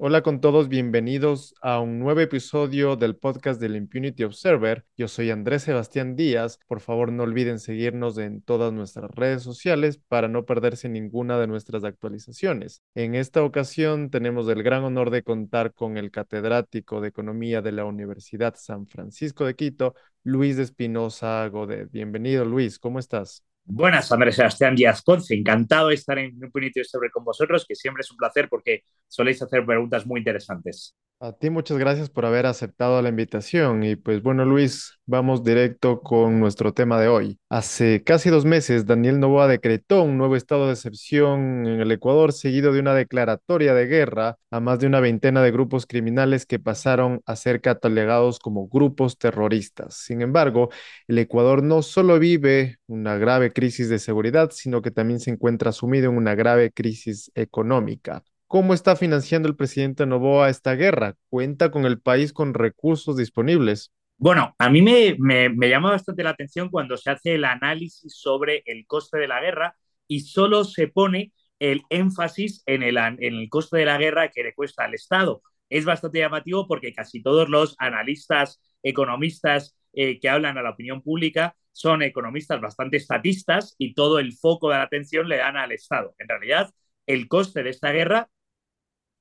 Hola con todos, bienvenidos a un nuevo episodio del podcast del Impunity Observer. Yo soy Andrés Sebastián Díaz. Por favor, no olviden seguirnos en todas nuestras redes sociales para no perderse ninguna de nuestras actualizaciones. En esta ocasión tenemos el gran honor de contar con el catedrático de Economía de la Universidad San Francisco de Quito, Luis Espinosa Godet. Bienvenido, Luis, ¿cómo estás? Buenas, Andrés Sebastián Díaz Ponce. Encantado de estar en Impunity sobre con vosotros, que siempre es un placer porque soléis hacer preguntas muy interesantes. A ti muchas gracias por haber aceptado la invitación y pues bueno Luis, vamos directo con nuestro tema de hoy. Hace casi dos meses Daniel Novoa decretó un nuevo estado de excepción en el Ecuador seguido de una declaratoria de guerra a más de una veintena de grupos criminales que pasaron a ser catalogados como grupos terroristas. Sin embargo, el Ecuador no solo vive una grave crisis de seguridad, sino que también se encuentra sumido en una grave crisis económica. ¿Cómo está financiando el presidente Novoa esta guerra? ¿Cuenta con el país con recursos disponibles? Bueno, a mí me, me, llama bastante la atención cuando se hace el análisis sobre el coste de la guerra y solo se pone el énfasis en el, en el coste de la guerra que le cuesta al Estado. Es bastante llamativo porque casi todos los analistas, economistas eh, que hablan a la opinión pública son economistas bastante estatistas y todo el foco de la atención le dan al Estado. En realidad, el coste de esta guerra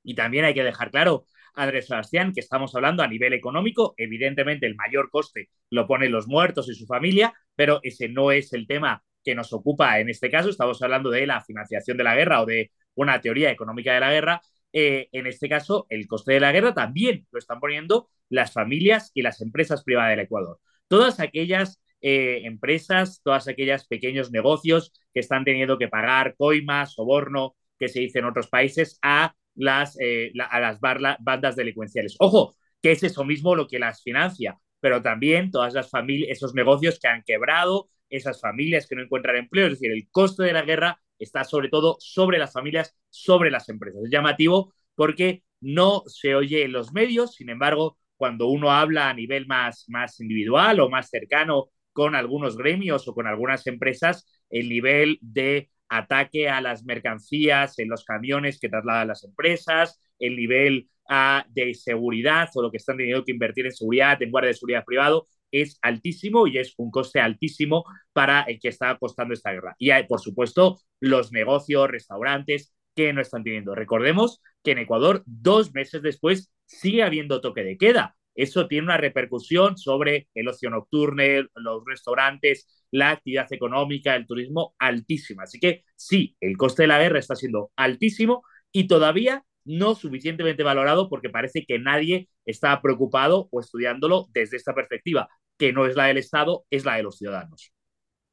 y también hay que dejar claro, Andrés Sebastián, que estamos hablando a nivel económico, evidentemente el mayor coste lo ponen los muertos y su familia, pero ese no es el tema que nos ocupa en este caso, estamos hablando de la financiación de la guerra o de una teoría económica de la guerra. Eh, en este caso, el coste de la guerra también lo están poniendo las familias y las empresas privadas del Ecuador. Todas aquellas eh, empresas, todas aquellas pequeños negocios que están teniendo que pagar coimas, soborno, que se dice en otros países, a las, eh, a las bandas delincuenciales. Ojo, que es eso mismo lo que las financia, pero también todas las familias, esos negocios que han quebrado, esas familias que no encuentran empleo, es decir, el costo de la guerra está sobre todo sobre las familias, sobre las empresas. Es llamativo porque no se oye en los medios, sin embargo, cuando uno habla a nivel más, más individual o más cercano con algunos gremios o con algunas empresas, el nivel de ataque a las mercancías en los camiones que trasladan las empresas, el nivel ah, de seguridad o lo que están teniendo que invertir en seguridad, en guardia de seguridad privado, es altísimo y es un coste altísimo para el que está costando esta guerra. Y hay, por supuesto, los negocios, restaurantes que no están teniendo. Recordemos que en Ecuador, dos meses después, sigue habiendo toque de queda. Eso tiene una repercusión sobre el ocio nocturno, los restaurantes, la actividad económica, el turismo altísima. Así que sí, el coste de la guerra está siendo altísimo y todavía no suficientemente valorado porque parece que nadie está preocupado o estudiándolo desde esta perspectiva, que no es la del Estado, es la de los ciudadanos.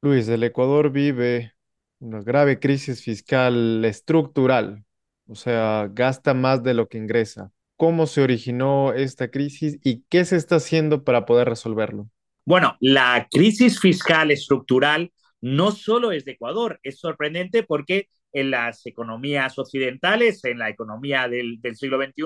Luis, el Ecuador vive una grave crisis fiscal estructural, o sea, gasta más de lo que ingresa. ¿Cómo se originó esta crisis y qué se está haciendo para poder resolverlo? Bueno, la crisis fiscal estructural no solo es de Ecuador, es sorprendente porque en las economías occidentales, en la economía del, siglo XXI,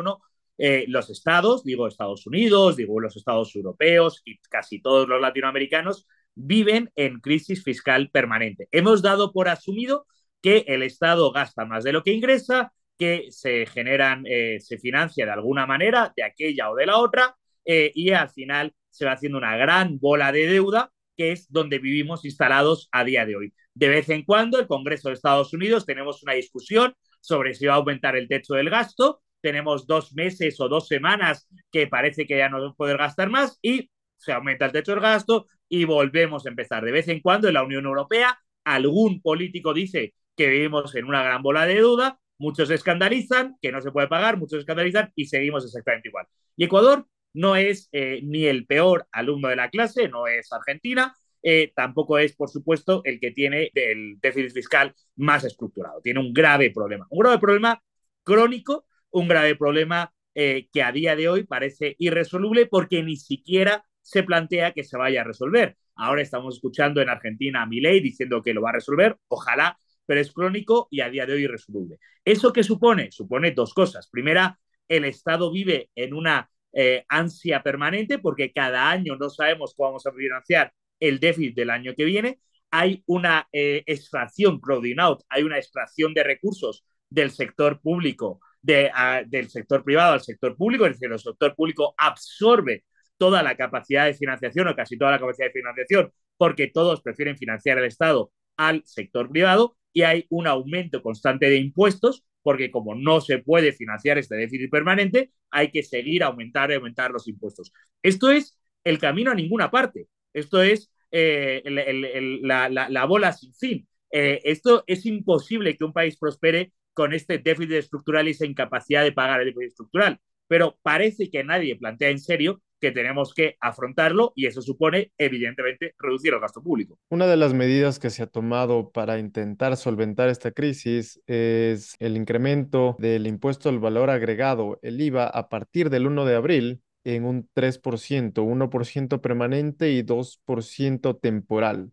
eh, los estados, digo Estados Unidos, digo los estados europeos y casi todos los latinoamericanos, viven en crisis fiscal permanente. Hemos dado por asumido que el Estado gasta más de lo que ingresa, que se generan, eh, se financia de alguna manera, de aquella o de la otra, eh, y al final se va haciendo una gran bola de deuda, que es donde vivimos instalados a día de hoy. De vez en cuando, el Congreso de Estados Unidos tenemos una discusión sobre si va a aumentar el techo del gasto. Tenemos dos meses o dos semanas que parece que ya no vamos a poder gastar más y se aumenta el techo del gasto y volvemos a empezar. De vez en cuando en la Unión Europea algún político dice que vivimos en una gran bola de deuda, muchos escandalizan, que no se puede pagar, muchos escandalizan y seguimos exactamente igual. Y Ecuador no es eh, ni el peor alumno de la clase, no es Argentina, eh, tampoco es, por supuesto, el que tiene el déficit fiscal más estructurado. Tiene un grave problema, un grave problema crónico, un grave problema eh, que a día de hoy parece irresoluble porque ni siquiera se plantea que se vaya a resolver. Ahora estamos escuchando en Argentina a Milei diciendo que lo va a resolver, ojalá, pero es crónico y a día de hoy irresoluble. ¿Eso qué supone? Supone dos cosas. Primera, el Estado vive en una eh, ansia permanente porque cada año no sabemos cómo vamos a financiar el déficit del año que viene. Hay una eh, extracción, crowding out, hay una extracción de recursos del sector público del sector privado al sector público, es decir, el sector público absorbe toda la capacidad de financiación o casi toda la capacidad de financiación porque todos prefieren financiar el Estado al sector privado y hay un aumento constante de impuestos porque como no se puede financiar este déficit permanente, hay que seguir aumentar y aumentar los impuestos. Esto es el camino a ninguna parte. Esto es eh, la, bola sin fin. Eh, esto es imposible que un país prospere con este déficit estructural y esa incapacidad de pagar el déficit estructural. Pero parece que nadie plantea en serio que tenemos que afrontarlo y eso supone, evidentemente, reducir el gasto público. Una de las medidas que se ha tomado para intentar solventar esta crisis es el incremento del impuesto al valor agregado, el IVA, a partir del 1 de abril en un 3%, 1% permanente y 2% temporal.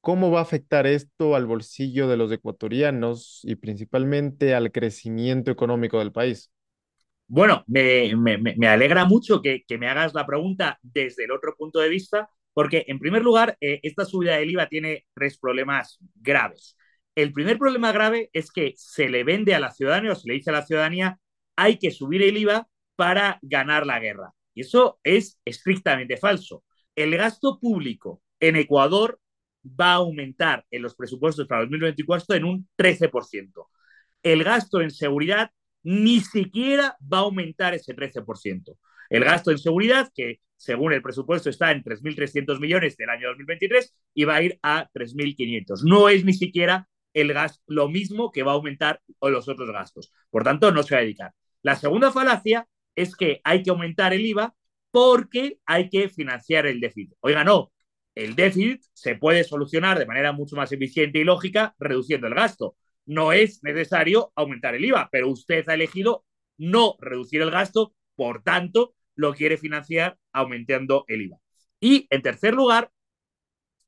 ¿Cómo va a afectar esto al bolsillo de los ecuatorianos y principalmente al crecimiento económico del país? Bueno, me, alegra mucho que, que, me hagas la pregunta desde el otro punto de vista, porque en primer lugar, eh, esta subida del IVA tiene tres problemas graves. El primer problema grave es que se le vende a la ciudadanía o se le dice a la ciudadanía hay que subir el IVA para ganar la guerra. Y eso es estrictamente falso. El gasto público en Ecuador va a aumentar en los presupuestos para 2024 en un 13%. El gasto en seguridad ni siquiera va a aumentar ese 13%. El gasto en seguridad, que según el presupuesto está en 3.300 millones del año 2023 y va a ir a 3.500. No es ni siquiera el gas lo mismo que va a aumentar los otros gastos. Por tanto, no se va a dedicar. La segunda falacia es que hay que aumentar el IVA porque hay que financiar el déficit. Oiga, no, el déficit se puede solucionar de manera mucho más eficiente y lógica reduciendo el gasto no es necesario aumentar el IVA, pero usted ha elegido no reducir el gasto, por tanto, lo quiere financiar aumentando el IVA. Y en tercer lugar,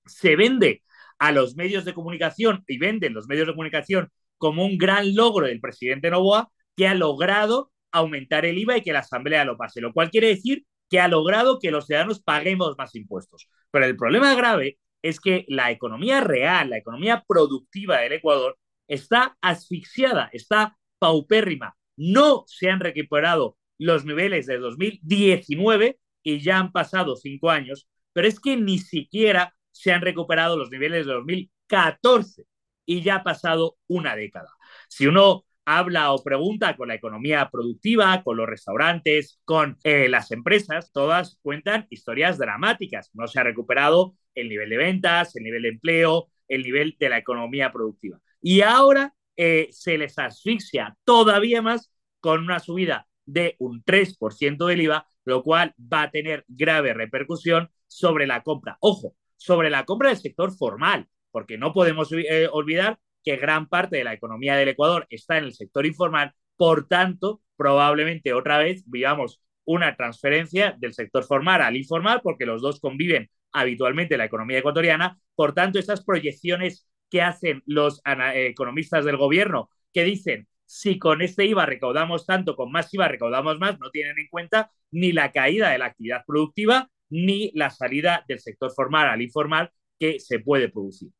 se vende a los medios de comunicación y venden los medios de comunicación como un gran logro del presidente Novoa que ha logrado aumentar el IVA y que la Asamblea lo pase, lo cual quiere decir que ha logrado que los ciudadanos paguemos más impuestos. Pero el problema grave es que la economía real, la economía productiva del Ecuador, está asfixiada, está paupérrima. No se han recuperado los niveles de 2019 y ya han pasado cinco años, pero es que ni siquiera se han recuperado los niveles de 2014 y ya ha pasado una década. Si uno habla o pregunta con la economía productiva, con los restaurantes, con eh, las empresas, todas cuentan historias dramáticas. No se ha recuperado el nivel de ventas, el nivel de empleo, el nivel de la economía productiva. Y ahora eh, se les asfixia todavía más con una subida de un 3% del IVA, lo cual va a tener grave repercusión sobre la compra. Ojo, sobre la compra del sector formal, porque no podemos eh, olvidar que gran parte de la economía del Ecuador está en el sector informal, por tanto, probablemente otra vez vivamos una transferencia del sector formal al informal, porque los dos conviven habitualmente en la economía ecuatoriana. Por tanto, estas proyecciones que hacen los economistas del gobierno, que dicen, si con este IVA recaudamos tanto, con más IVA recaudamos más, no tienen en cuenta ni la caída de la actividad productiva ni la salida del sector formal al informal que se puede producir.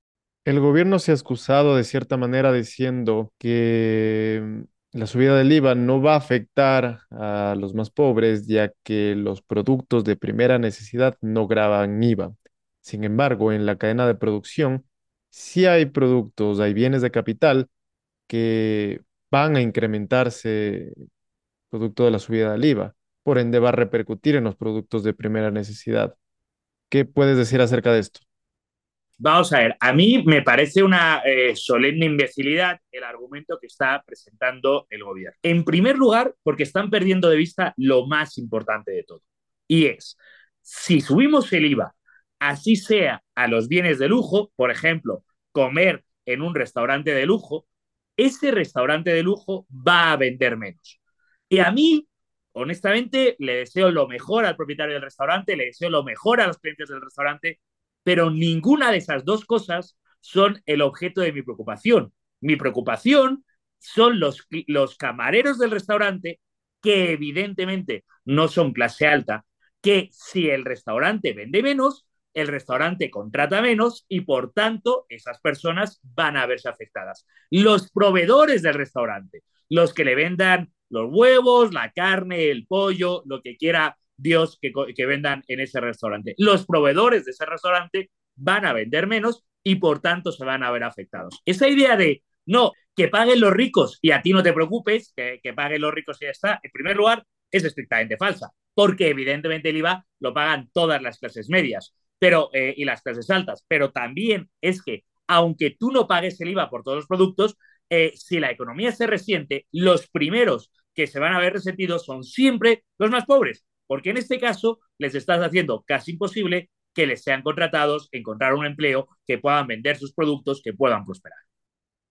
El gobierno se ha excusado de cierta manera diciendo que mm, la subida del IVA no va a afectar a los más pobres, ya que los productos de primera necesidad no graban IVA. Sin embargo, en la cadena de producción, si hay productos, hay bienes de capital que van a incrementarse producto de la subida del IVA. Por ende, va a repercutir en los productos de primera necesidad. ¿Qué puedes decir acerca de esto? Vamos a ver, a mí me parece una eh, solemne imbecilidad el argumento que está presentando el gobierno. En primer lugar, porque están perdiendo de vista lo más importante de todo. Y es, si subimos el IVA así sea a los bienes de lujo, por ejemplo, comer en un restaurante de lujo, ese restaurante de lujo va a vender menos. Y a mí, honestamente, le deseo lo mejor al propietario del restaurante, le deseo lo mejor a los clientes del restaurante, pero ninguna de esas dos cosas son el objeto de mi preocupación. Mi preocupación son los, los camareros del restaurante que evidentemente no son clase alta, que si el restaurante vende menos, el restaurante contrata menos y por tanto esas personas van a verse afectadas. Los proveedores del restaurante, los que le vendan los huevos, la carne, el pollo, lo que quiera Dios que, vendan en ese restaurante. Los proveedores de ese restaurante van a vender menos y por tanto se van a ver afectados. Esa idea de, no, que paguen los ricos y a ti no te preocupes, que, que paguen los ricos y ya está, en primer lugar, es estrictamente falsa, porque evidentemente el IVA lo pagan todas las clases medias pero, eh, y las clases altas, pero también es que aunque tú no pagues el IVA por todos los productos, eh, si la economía se resiente, los primeros que se van a ver resentidos son siempre los más pobres, porque en este caso les estás haciendo casi imposible que les sean contratados, encontrar un empleo, que puedan vender sus productos, que puedan prosperar.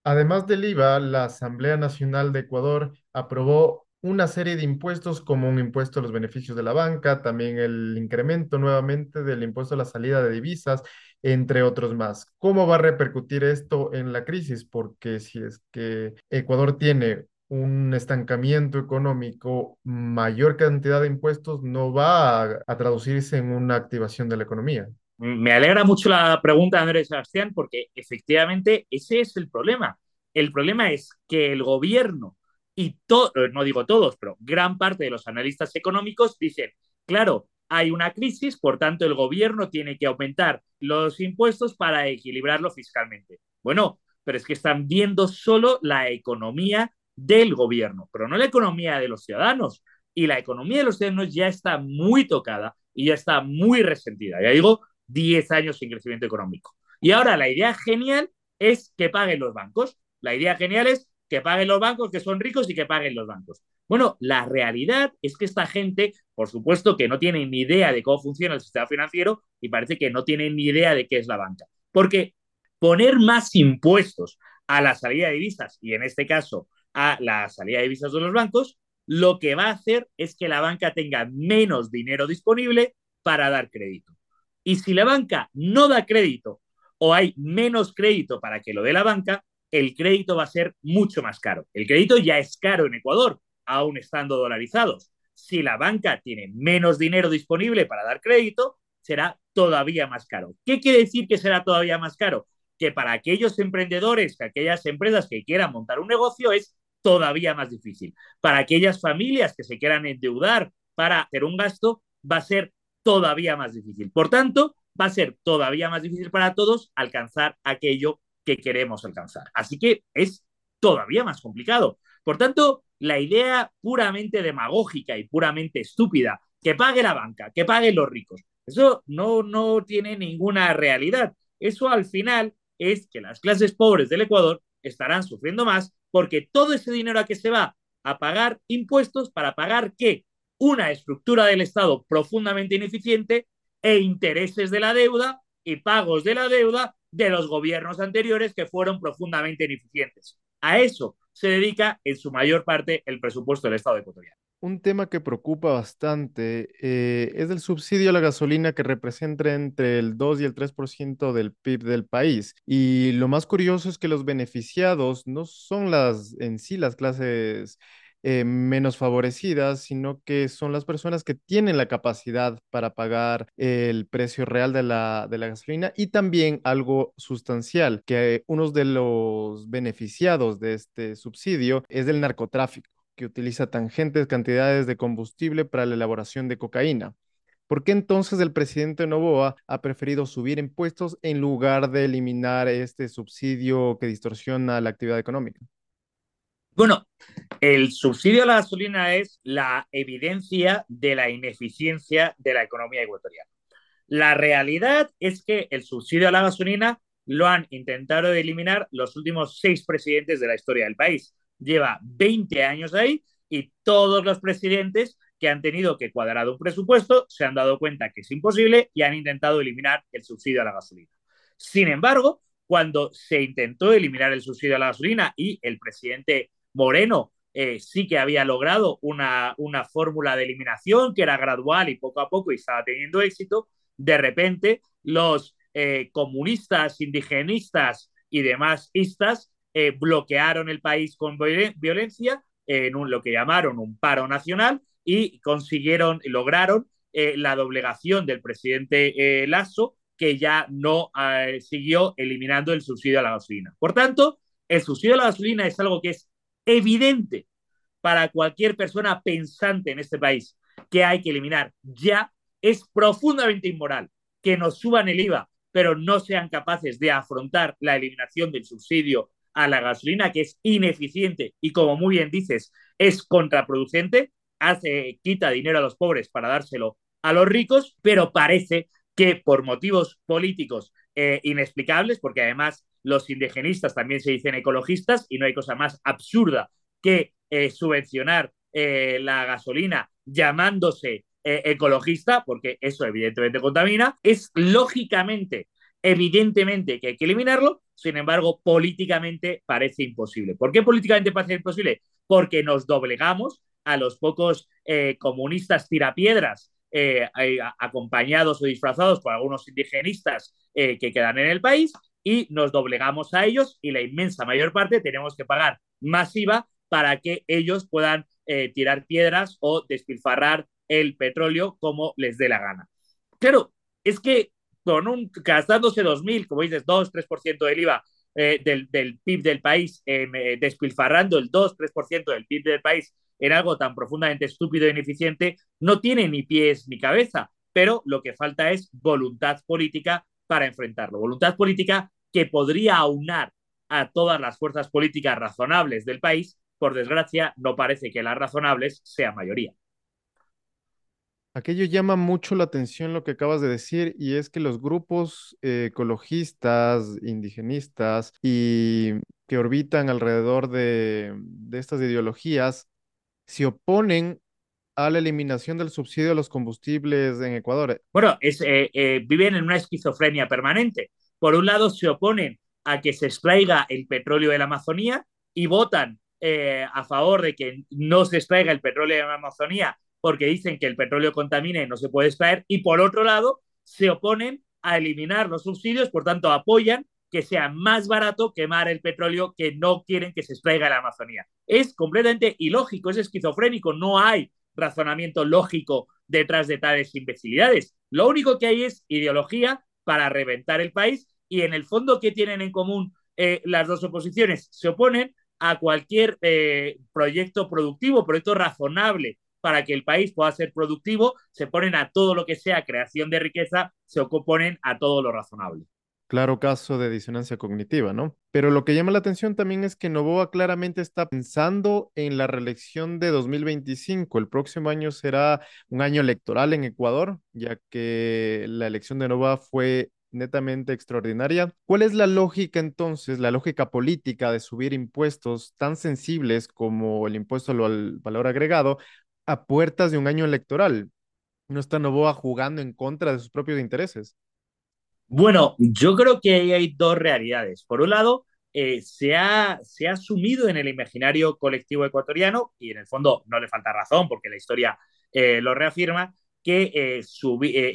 Además del IVA, la Asamblea Nacional de Ecuador aprobó una serie de impuestos como un impuesto a los beneficios de la banca, también el incremento nuevamente del impuesto a la salida de divisas, entre otros más. ¿Cómo va a repercutir esto en la crisis? Porque si es que Ecuador tiene un estancamiento económico, mayor cantidad de impuestos no va a, traducirse en una activación de la economía. Me alegra mucho la pregunta, Andrés Sebastián, porque efectivamente ese es el problema. El problema es que el gobierno y eh, no digo todos, pero gran parte de los analistas económicos dicen, claro, hay una crisis, por tanto el gobierno tiene que aumentar los impuestos para equilibrarlo fiscalmente. Bueno, pero es que están viendo solo la economía del gobierno, pero no la economía de los ciudadanos. Y la economía de los ciudadanos ya está muy tocada y ya está muy resentida. Ya digo, 10 años sin crecimiento económico. Y ahora la idea genial es que paguen los bancos. La idea genial es que paguen los bancos, que son ricos y que paguen los bancos. Bueno, la realidad es que esta gente, por supuesto, que no tiene ni idea de cómo funciona el sistema financiero y parece que no tienen ni idea de qué es la banca. Porque poner más impuestos a la salida de divisas y en este caso a la salida de divisas de los bancos, lo que va a hacer es que la banca tenga menos dinero disponible para dar crédito. Y si la banca no da crédito o hay menos crédito para que lo dé la banca, el crédito va a ser mucho más caro. El crédito ya es caro en Ecuador, aún estando dolarizados. Si la banca tiene menos dinero disponible para dar crédito, será todavía más caro. ¿Qué quiere decir que será todavía más caro? Que para aquellos emprendedores, que aquellas empresas que quieran montar un negocio es todavía más difícil. Para aquellas familias que se quieran endeudar para hacer un gasto, va a ser todavía más difícil. Por tanto, va a ser todavía más difícil para todos alcanzar aquello que queremos alcanzar. Así que es todavía más complicado. Por tanto, la idea puramente demagógica y puramente estúpida, que pague la banca, que paguen los ricos, eso no, no tiene ninguna realidad. Eso al final es que las clases pobres del Ecuador estarán sufriendo más porque todo ese dinero a que se va a pagar impuestos para pagar qué? Una estructura del Estado profundamente ineficiente e intereses de la deuda y pagos de la deuda de los gobiernos anteriores que fueron profundamente ineficientes. A eso se dedica en su mayor parte el presupuesto del Estado ecuatoriano. Un tema que preocupa bastante eh, es el subsidio a la gasolina que representa entre el 2 y el 3% del PIB del país. Y lo más curioso es que los beneficiados no son las en sí las clases eh, menos favorecidas, sino que son las personas que tienen la capacidad para pagar el precio real de la, de la gasolina y también algo sustancial, que uno de los beneficiados de este subsidio es el narcotráfico que utiliza tangentes cantidades de combustible para la elaboración de cocaína. ¿Por qué entonces el presidente Novoa ha preferido subir impuestos en lugar de eliminar este subsidio que distorsiona la actividad económica? Bueno, el subsidio a la gasolina es la evidencia de la ineficiencia de la economía ecuatoriana. La realidad es que el subsidio a la gasolina lo han intentado eliminar los últimos seis presidentes de la historia del país. Lleva 20 años ahí y todos los presidentes que han tenido que cuadrar un presupuesto se han dado cuenta que es imposible y han intentado eliminar el subsidio a la gasolina. Sin embargo, cuando se intentó eliminar el subsidio a la gasolina y el presidente Moreno eh, sí que había logrado una, una fórmula de eliminación que era gradual y poco a poco y estaba teniendo éxito, de repente los eh, comunistas, indigenistas y demás istas eh, bloquearon el país con violencia en un, lo que llamaron un paro nacional y consiguieron, lograron la doblegación del presidente Lasso, que ya no siguió eliminando el subsidio a la gasolina. Por tanto, el subsidio a la gasolina es algo que es evidente para cualquier persona pensante en este país que hay que eliminar. Ya, es profundamente inmoral que nos suban el IVA, pero no sean capaces de afrontar la eliminación del subsidio a la gasolina, que es ineficiente y, como muy bien dices, es contraproducente, hace, quita dinero a los pobres para dárselo a los ricos, pero parece que por motivos políticos eh, inexplicables, porque además los indigenistas también se dicen ecologistas y no hay cosa más absurda que eh, subvencionar eh, la gasolina llamándose eh, ecologista, porque eso evidentemente contamina, es lógicamente, evidentemente que hay que eliminarlo, sin embargo, políticamente parece imposible. ¿Por qué políticamente parece imposible? Porque nos doblegamos a los pocos comunistas tirapiedras eh, acompañados o disfrazados por algunos indigenistas que quedan en el país y nos doblegamos a ellos y la inmensa mayor parte tenemos que pagar masiva para que ellos puedan tirar piedras o despilfarrar el petróleo como les dé la gana. Claro, es que con un gastándose 2.000, como dices, 2, 3% del IVA eh, del, del, PIB del país, eh, despilfarrando el 2, 3% del PIB del país en algo tan profundamente estúpido e ineficiente, no tiene ni pies ni cabeza, pero lo que falta es voluntad política para enfrentarlo. Voluntad política que podría aunar a todas las fuerzas políticas razonables del país. Por desgracia, no parece que las razonables sean mayoría. Aquello llama mucho la atención lo que acabas de decir y es que los grupos eh, ecologistas, indigenistas y que orbitan alrededor de, estas ideologías se oponen a la eliminación del subsidio a los combustibles en Ecuador. Bueno, eh, eh, viven en una esquizofrenia permanente. Por un lado, se oponen a que se extraiga el petróleo de la Amazonía y votan a favor de que no se extraiga el petróleo de la Amazonía porque dicen que el petróleo contamina y no se puede extraer, y por otro lado, se oponen a eliminar los subsidios, por tanto, apoyan que sea más barato quemar el petróleo que no quieren que se extraiga en la Amazonía. Es completamente ilógico, es esquizofrénico, no hay razonamiento lógico detrás de tales imbecilidades. Lo único que hay es ideología para reventar el país y en el fondo, ¿qué tienen en común eh, las dos oposiciones? Se oponen a cualquier eh, proyecto productivo, proyecto razonable para que el país pueda ser productivo, se ponen a todo lo que sea creación de riqueza, se oponen a todo lo razonable. Claro caso de disonancia cognitiva, ¿no? Pero lo que llama la atención también es que Novoa claramente está pensando en la reelección de 2025. El próximo año será un año electoral en Ecuador, ya que la elección de Novoa fue netamente extraordinaria. ¿Cuál es la lógica entonces, la lógica política de subir impuestos tan sensibles como el impuesto al valor agregado a puertas de un año electoral. ¿No está Novoa jugando en contra de sus propios intereses? Bueno, yo creo que ahí hay dos realidades. Por un lado, eh, se, ha, se ha asumido en el imaginario colectivo ecuatoriano, y en el fondo no le falta razón porque la historia eh, lo reafirma, que eh,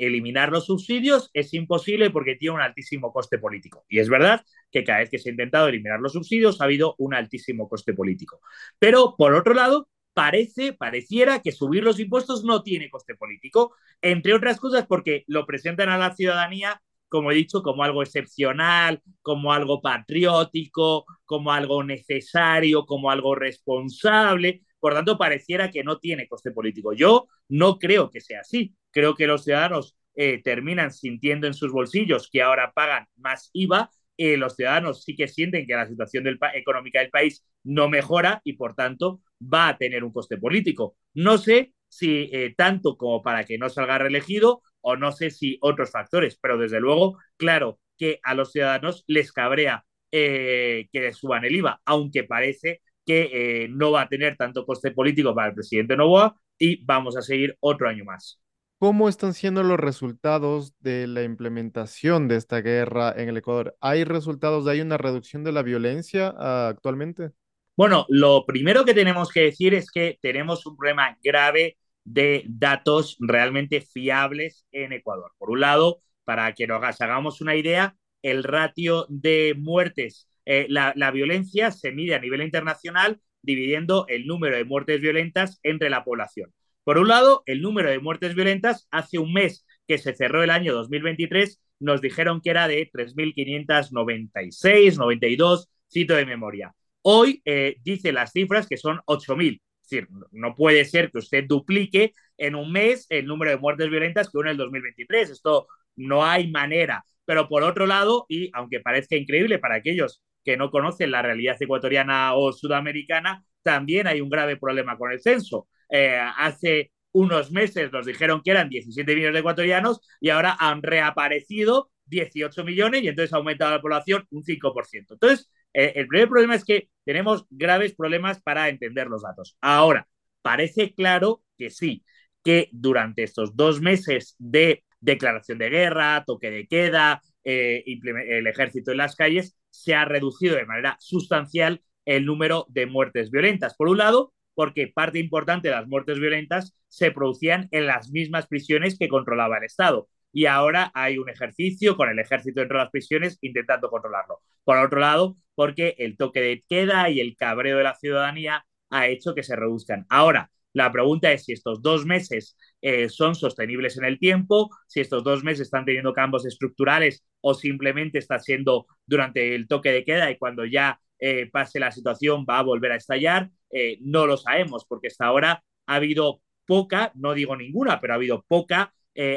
eliminar los subsidios es imposible porque tiene un altísimo coste político. Y es verdad que cada vez que se ha intentado eliminar los subsidios ha habido un altísimo coste político. Pero, por otro lado, parece, pareciera que subir los impuestos no tiene coste político, entre otras cosas porque lo presentan a la ciudadanía, como he dicho, como algo excepcional, como algo patriótico, como algo necesario, como algo responsable. Por tanto, pareciera que no tiene coste político. Yo no creo que sea así. Creo que los ciudadanos eh, terminan sintiendo en sus bolsillos que ahora pagan más IVA eh, los ciudadanos sí que sienten que la situación económica del país no mejora y por tanto va a tener un coste político. No sé si eh, tanto como para que no salga reelegido o no sé si otros factores, pero desde luego, claro que a los ciudadanos les cabrea eh, que les suban el IVA, aunque parece que no va a tener tanto coste político para el presidente Novoa y vamos a seguir otro año más. ¿Cómo están siendo los resultados de la implementación de esta guerra en el Ecuador? ¿Hay resultados? ¿Hay una reducción de la violencia ah, actualmente? Bueno, lo primero que tenemos que decir es que tenemos un problema grave de datos realmente fiables en Ecuador. Por un lado, para que nos hagamos una idea, el ratio de muertes, eh, la, violencia se mide a nivel internacional dividiendo el número de muertes violentas entre la población. Por un lado, el número de muertes violentas, hace un mes que se cerró el año 2023, nos dijeron que era de 3.596, 92, cito de memoria. Hoy eh, dice las cifras que son 8.000. Decir, no puede ser que usted duplique en un mes el número de muertes violentas que hubo en el 2023. Esto no hay manera. Pero por otro lado, y aunque parezca increíble para aquellos que no conocen la realidad ecuatoriana o sudamericana, también hay un grave problema con el censo. Eh, hace unos meses nos dijeron que eran 17 millones de ecuatorianos y ahora han reaparecido 18 millones y entonces ha aumentado la población un 5%. Entonces, eh, el primer problema es que tenemos graves problemas para entender los datos. Ahora, parece claro que sí, que durante estos dos meses de declaración de guerra, toque de queda, eh, el ejército en las calles, se ha reducido de manera sustancial el número de muertes violentas. Por un lado, porque parte importante de las muertes violentas se producían en las mismas prisiones que controlaba el Estado. Y ahora hay un ejercicio con el ejército dentro de las prisiones intentando controlarlo. Por otro lado, porque el toque de queda y el cabreo de la ciudadanía ha hecho que se reduzcan. Ahora, la pregunta es si estos dos meses eh, son sostenibles en el tiempo, si estos dos meses están teniendo cambios estructurales o simplemente está siendo durante el toque de queda y cuando ya eh, pase la situación va a volver a estallar. Eh, no lo sabemos porque hasta ahora ha habido poca, no digo ninguna, pero ha habido poca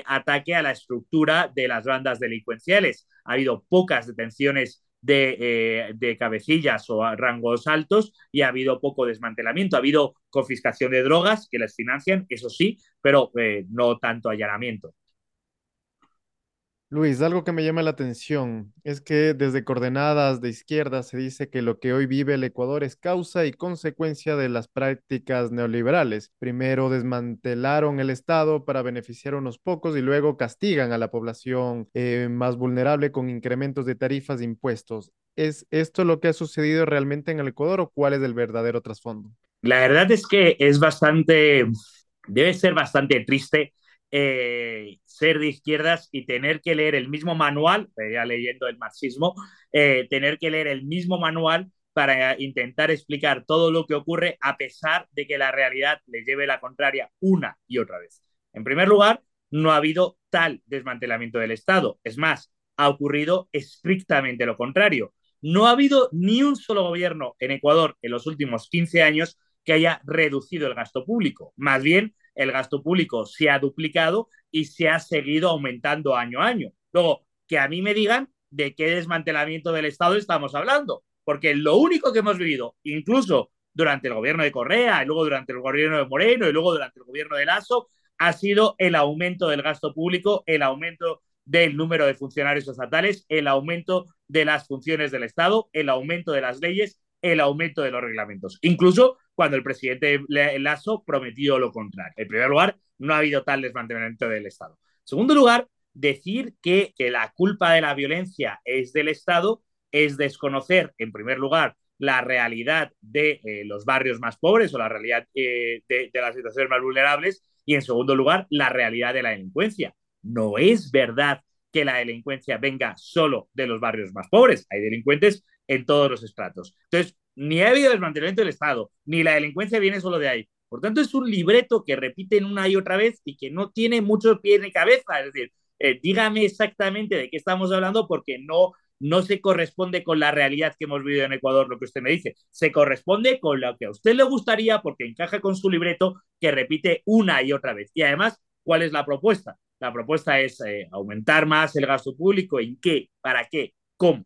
ataque a la estructura de las bandas delincuenciales. Ha habido pocas detenciones de, eh, de, cabecillas o rangos altos y ha habido poco desmantelamiento. Ha habido confiscación de drogas que les financian, eso sí, pero eh, no tanto allanamiento. Luis, algo que me llama la atención es que desde coordenadas de izquierda se dice que lo que hoy vive el Ecuador es causa y consecuencia de las prácticas neoliberales. Primero desmantelaron el Estado para beneficiar a unos pocos y luego castigan a la población eh, más vulnerable con incrementos de tarifas e impuestos. ¿Es esto lo que ha sucedido realmente en el Ecuador o cuál es el verdadero trasfondo? La verdad es que es bastante, debe ser bastante triste eh, ser de izquierdas y tener que leer el mismo manual, eh, ya leyendo el marxismo, eh, tener que leer el mismo manual para intentar explicar todo lo que ocurre a pesar de que la realidad le lleve la contraria una y otra vez. En primer lugar, no ha habido tal desmantelamiento del Estado. Es más, ha ocurrido estrictamente lo contrario. No ha habido ni un solo gobierno en Ecuador en los últimos 15 años que haya reducido el gasto público. Más bien, el gasto público se ha duplicado y se ha seguido aumentando año a año. Luego, que a mí me digan de qué desmantelamiento del Estado estamos hablando, porque lo único que hemos vivido, incluso durante el gobierno de Correa, y luego durante el gobierno de Moreno, y luego durante el gobierno de Lasso, ha sido el aumento del gasto público, el aumento del número de funcionarios estatales, el aumento de las funciones del Estado, el aumento de las leyes, el aumento de los reglamentos. Incluso cuando el presidente Lasso prometió lo contrario. En primer lugar, no ha habido tal desmantelamiento del Estado. En segundo lugar, decir que, la culpa de la violencia es del Estado es desconocer, en primer lugar, la realidad de eh, los barrios más pobres o la realidad eh, de, de las situaciones más vulnerables y, en segundo lugar, la realidad de la delincuencia. No es verdad que la delincuencia venga solo de los barrios más pobres. Hay delincuentes en todos los estratos. Entonces, ni ha habido desmantelamiento del Estado, ni la delincuencia viene solo de ahí. Por tanto, es un libreto que repiten una y otra vez y que no tiene muchos pies ni cabeza. Es decir, eh, dígame exactamente de qué estamos hablando porque no, no se corresponde con la realidad que hemos vivido en Ecuador, lo que usted me dice. Se corresponde con lo que a usted le gustaría porque encaja con su libreto que repite una y otra vez. Y además, ¿cuál es la propuesta? La propuesta es eh, aumentar más el gasto público. ¿En qué? ¿Para qué? ¿Cómo?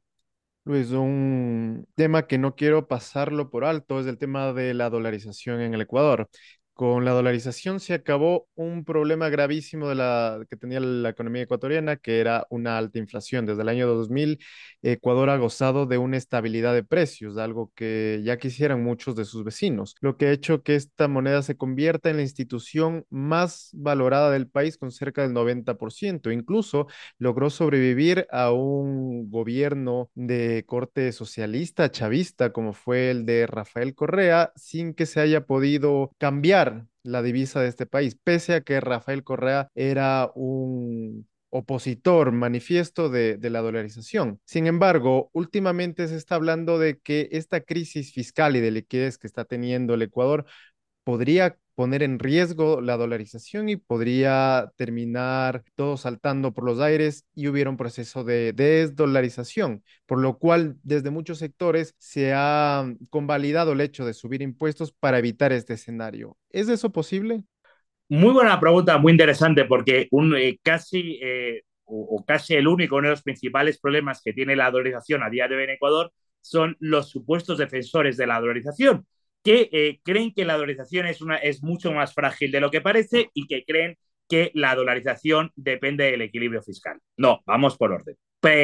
Luis, un tema que no quiero pasarlo por alto es el tema de la dolarización en el Ecuador. Con la dolarización se acabó un problema gravísimo de la, que tenía la economía ecuatoriana, que era una alta inflación. Desde el año 2000, Ecuador ha gozado de una estabilidad de precios, algo que ya quisieran muchos de sus vecinos, lo que ha hecho que esta moneda se convierta en la institución más valorada del país con cerca del 90%. Incluso logró sobrevivir a un gobierno de corte socialista, chavista, como fue el de Rafael Correa, sin que se haya podido cambiar la divisa de este país, pese a que Rafael Correa era un opositor manifiesto de, de, la dolarización. Sin embargo, últimamente se está hablando de que esta crisis fiscal y de liquidez que está teniendo el Ecuador podría poner en riesgo la dolarización y podría terminar todo saltando por los aires y hubiera un proceso de desdolarización, por lo cual desde muchos sectores se ha convalidado el hecho de subir impuestos para evitar este escenario. ¿Es eso posible? Muy buena pregunta, muy interesante, porque eh, casi eh, o, casi el único, de los principales problemas que tiene la dolarización a día de hoy en Ecuador son los supuestos defensores de la dolarización, que eh, creen que la dolarización es, una, es mucho más frágil de lo que parece y que creen que la dolarización depende del equilibrio fiscal. No, vamos por orden.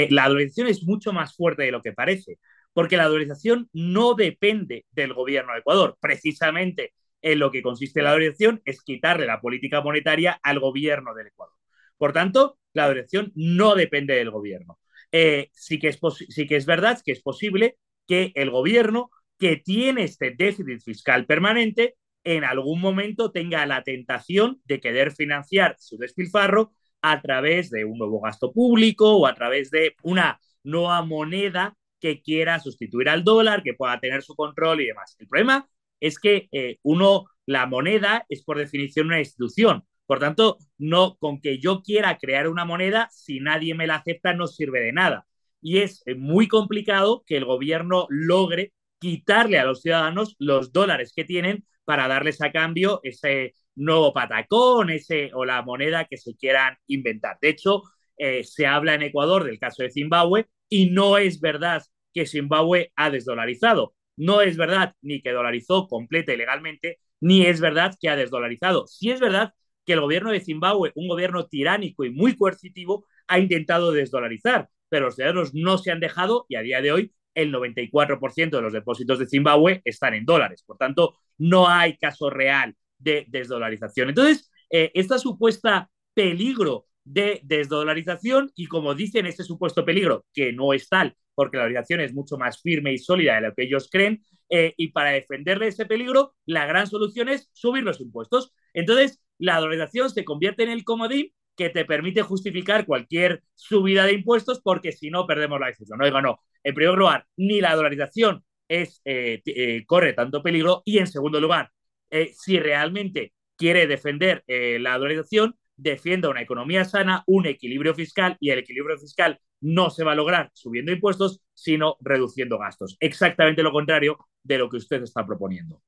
La dolarización es mucho más fuerte de lo que parece, porque la dolarización no depende del gobierno de Ecuador. Precisamente en lo que consiste la dolarización es quitarle la política monetaria al gobierno del Ecuador. Por tanto, la dolarización no depende del gobierno. Eh, sí, que es sí que es verdad que es posible que el gobierno que tiene este déficit fiscal permanente en algún momento tenga la tentación de querer financiar su despilfarro a través de un nuevo gasto público o a través de una nueva moneda que quiera sustituir al dólar, que pueda tener su control y demás. El problema es que eh, uno, la moneda es por definición una institución. Por tanto, no con que yo quiera crear una moneda, si nadie me la acepta, no sirve de nada. Y es eh, muy complicado que el gobierno logre quitarle a los ciudadanos los dólares que tienen para darles a cambio ese nuevo patacón ese, o la moneda que se quieran inventar. De hecho, eh, se habla en Ecuador del caso de Zimbabue y no es verdad que Zimbabue ha desdolarizado. No es verdad ni que dolarizó completa y legalmente, ni es verdad que ha desdolarizado. Sí es verdad que el gobierno de Zimbabue, un gobierno tiránico y muy coercitivo, ha intentado desdolarizar, pero los ciudadanos no se han dejado y a día de hoy el 94% de los depósitos de Zimbabue están en dólares. Por tanto, no hay caso real de desdolarización. Entonces, eh, esta supuesta peligro de desdolarización y como dicen este supuesto peligro, que no es tal, porque la dolarización es mucho más firme y sólida de lo que ellos creen, eh, y para defenderle ese peligro, la gran solución es subir los impuestos. Entonces, la dolarización se convierte en el comodín que te permite justificar cualquier subida de impuestos porque si no perdemos la decisión. No, digo, no. En primer lugar, ni la dolarización es, eh, eh, corre tanto peligro y en segundo lugar, eh, si realmente quiere defender la dolarización, defienda una economía sana, un equilibrio fiscal y el equilibrio fiscal no se va a lograr subiendo impuestos, sino reduciendo gastos. Exactamente lo contrario de lo que usted está proponiendo.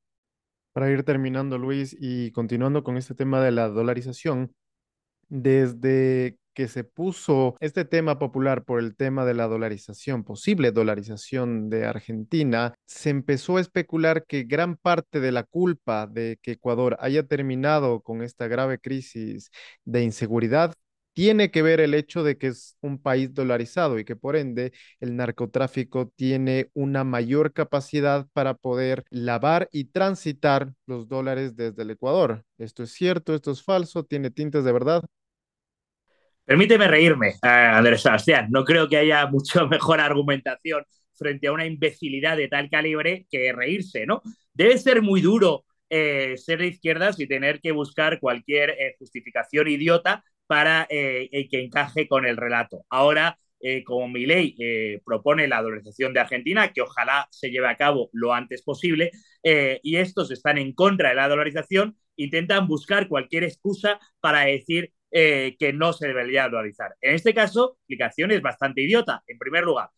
Para ir terminando, Luis, y continuando con este tema de la dolarización, desde que se puso este tema popular por el tema de la dolarización, posible dolarización de Argentina, se empezó a especular que gran parte de la culpa de que Ecuador haya terminado con esta grave crisis de inseguridad tiene que ver el hecho de que es un país dolarizado y que por ende el narcotráfico tiene una mayor capacidad para poder lavar y transitar los dólares desde el Ecuador. ¿Esto es cierto? ¿Esto es falso? ¿Tiene tintes de verdad? Permíteme reírme, eh, Andrés Sebastián. No creo que haya mucho mejor argumentación frente a una imbecilidad de tal calibre que reírse, ¿no? Debe ser muy duro eh, ser de izquierdas y tener que buscar cualquier eh, justificación idiota para que encaje con el relato. Ahora, como mi ley propone la dolarización de Argentina, que ojalá se lleve a cabo lo antes posible, y estos están en contra de la dolarización, intentan buscar cualquier excusa para decir eh, que no se debería dolarizar. En este caso, la explicación es bastante idiota. En primer lugar,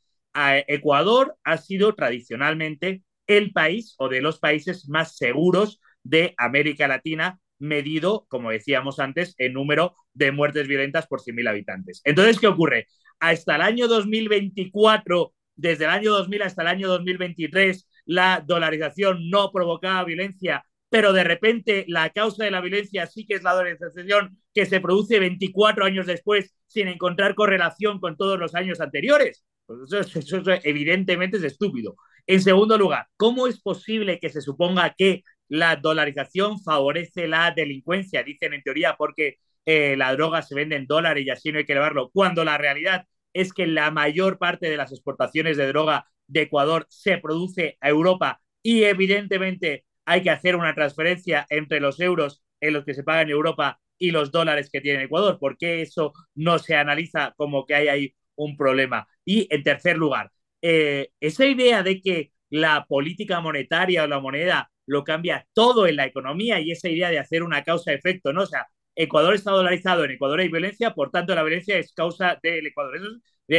Ecuador ha sido tradicionalmente el país o de los países más seguros de América Latina, medido, como decíamos antes, en número de muertes violentas por 100.000 habitantes. Entonces, ¿qué ocurre? Hasta el año 2024, desde el año 2000 hasta el año 2023, la dolarización no provocaba violencia pero de repente la causa de la violencia sí que es la dolarización que se produce 24 años después sin encontrar correlación con todos los años anteriores. Pues eso, evidentemente es estúpido. En segundo lugar, ¿cómo es posible que se suponga que la dolarización favorece la delincuencia? Dicen en teoría porque eh, la droga se vende en dólares y así no hay que elevarlo, cuando la realidad es que la mayor parte de las exportaciones de droga de Ecuador se produce a Europa y evidentemente hay que hacer una transferencia entre los euros en los que se paga en Europa y los dólares que tiene Ecuador. ¿Por qué eso no se analiza como que hay ahí un problema? Y en tercer lugar, eh, esa idea de que la política monetaria o la moneda lo cambia todo en la economía y esa idea de hacer una causa-efecto, ¿no? O sea, Ecuador está dolarizado, en Ecuador hay violencia, por tanto la violencia es causa del Ecuador.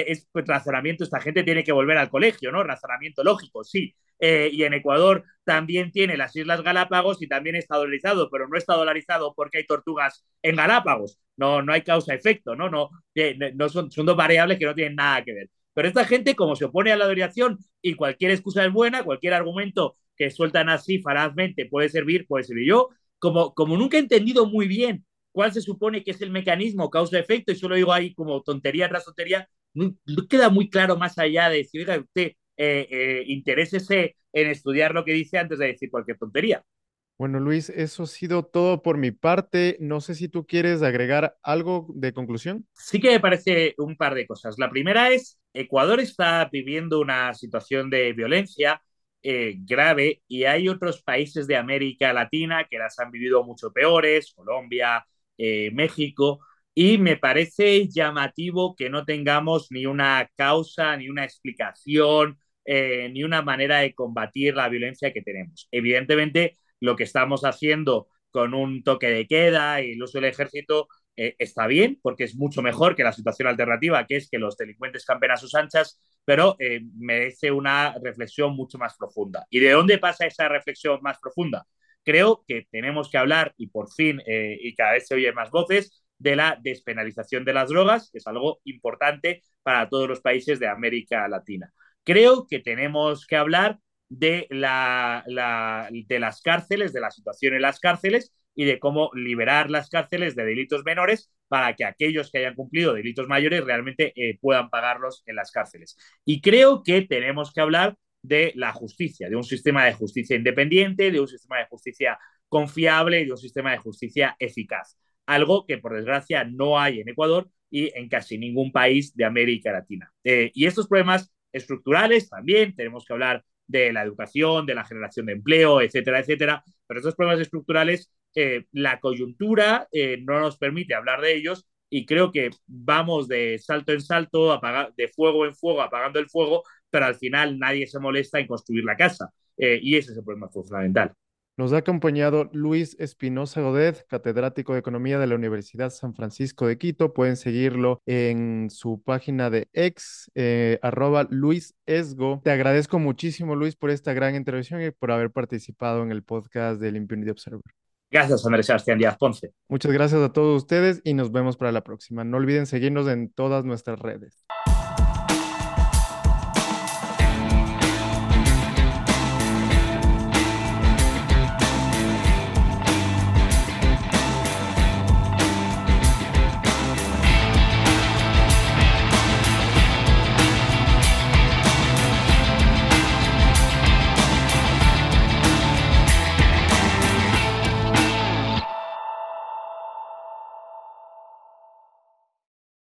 Es pues, razonamiento, esta gente tiene que volver al colegio, ¿no? Razonamiento lógico, sí. Eh, y en Ecuador también tiene las Islas Galápagos y también está dolarizado, pero no está dolarizado porque hay tortugas en Galápagos. No, no hay causa-efecto, ¿no? No, no son, dos variables que no tienen nada que ver. Pero esta gente, como se opone a la dolarización y cualquier excusa es buena, cualquier argumento que sueltan así falazmente puede servir, puede servir. Yo, como, como nunca he entendido muy bien cuál se supone que es el mecanismo causa-efecto y solo digo ahí como tontería tras tontería, no, queda muy claro más allá de decir, oiga, usted eh, eh, interésese en estudiar lo que dice antes de decir cualquier tontería. Bueno, Luis, eso ha sido todo por mi parte. No sé si tú quieres agregar algo de conclusión. Sí que me parece un par de cosas. La primera es, Ecuador está viviendo una situación de violencia eh, grave y hay otros países de América Latina que las han vivido mucho peores, Colombia, eh, México, y me parece llamativo que no tengamos ni una causa, ni una explicación, eh, ni una manera de combatir la violencia que tenemos. Evidentemente, lo que estamos haciendo con un toque de queda y el uso del ejército eh, está bien, porque es mucho mejor que la situación alternativa, que es que los delincuentes campen a sus anchas, pero eh, merece una reflexión mucho más profunda. ¿Y de dónde pasa esa reflexión más profunda? Creo que tenemos que hablar, y por fin, eh, y cada vez se oyen más voces, de la despenalización de las drogas, que es algo importante para todos los países de América Latina. Creo que tenemos que hablar de, la, de las cárceles, de la situación en las cárceles y de cómo liberar las cárceles de delitos menores para que aquellos que hayan cumplido delitos mayores realmente eh, puedan pagarlos en las cárceles. Y creo que tenemos que hablar de la justicia, de un sistema de justicia independiente, de un sistema de justicia confiable y de un sistema de justicia eficaz. Algo que, por desgracia, no hay en Ecuador y en casi ningún país de América Latina. Eh, y estos problemas estructurales también tenemos que hablar de la educación, de la generación de empleo, etcétera, etcétera. Pero estos problemas estructurales, eh, la coyuntura eh, no nos permite hablar de ellos y creo que vamos de salto en salto, de fuego en fuego, apagando el fuego, pero al final nadie se molesta en construir la casa. Eh, y ese es el problema fundamental. Nos ha acompañado Luis Espinosa Godet, catedrático de Economía de la Universidad San Francisco de Quito. Pueden seguirlo en su página de ex, eh, arroba Luis Esgo. Te agradezco muchísimo, Luis, por esta gran intervención y por haber participado en el podcast del Impunity Observer. Gracias, Andrés Sebastián Díaz Ponce. Muchas gracias a todos ustedes y nos vemos para la próxima. No olviden seguirnos en todas nuestras redes.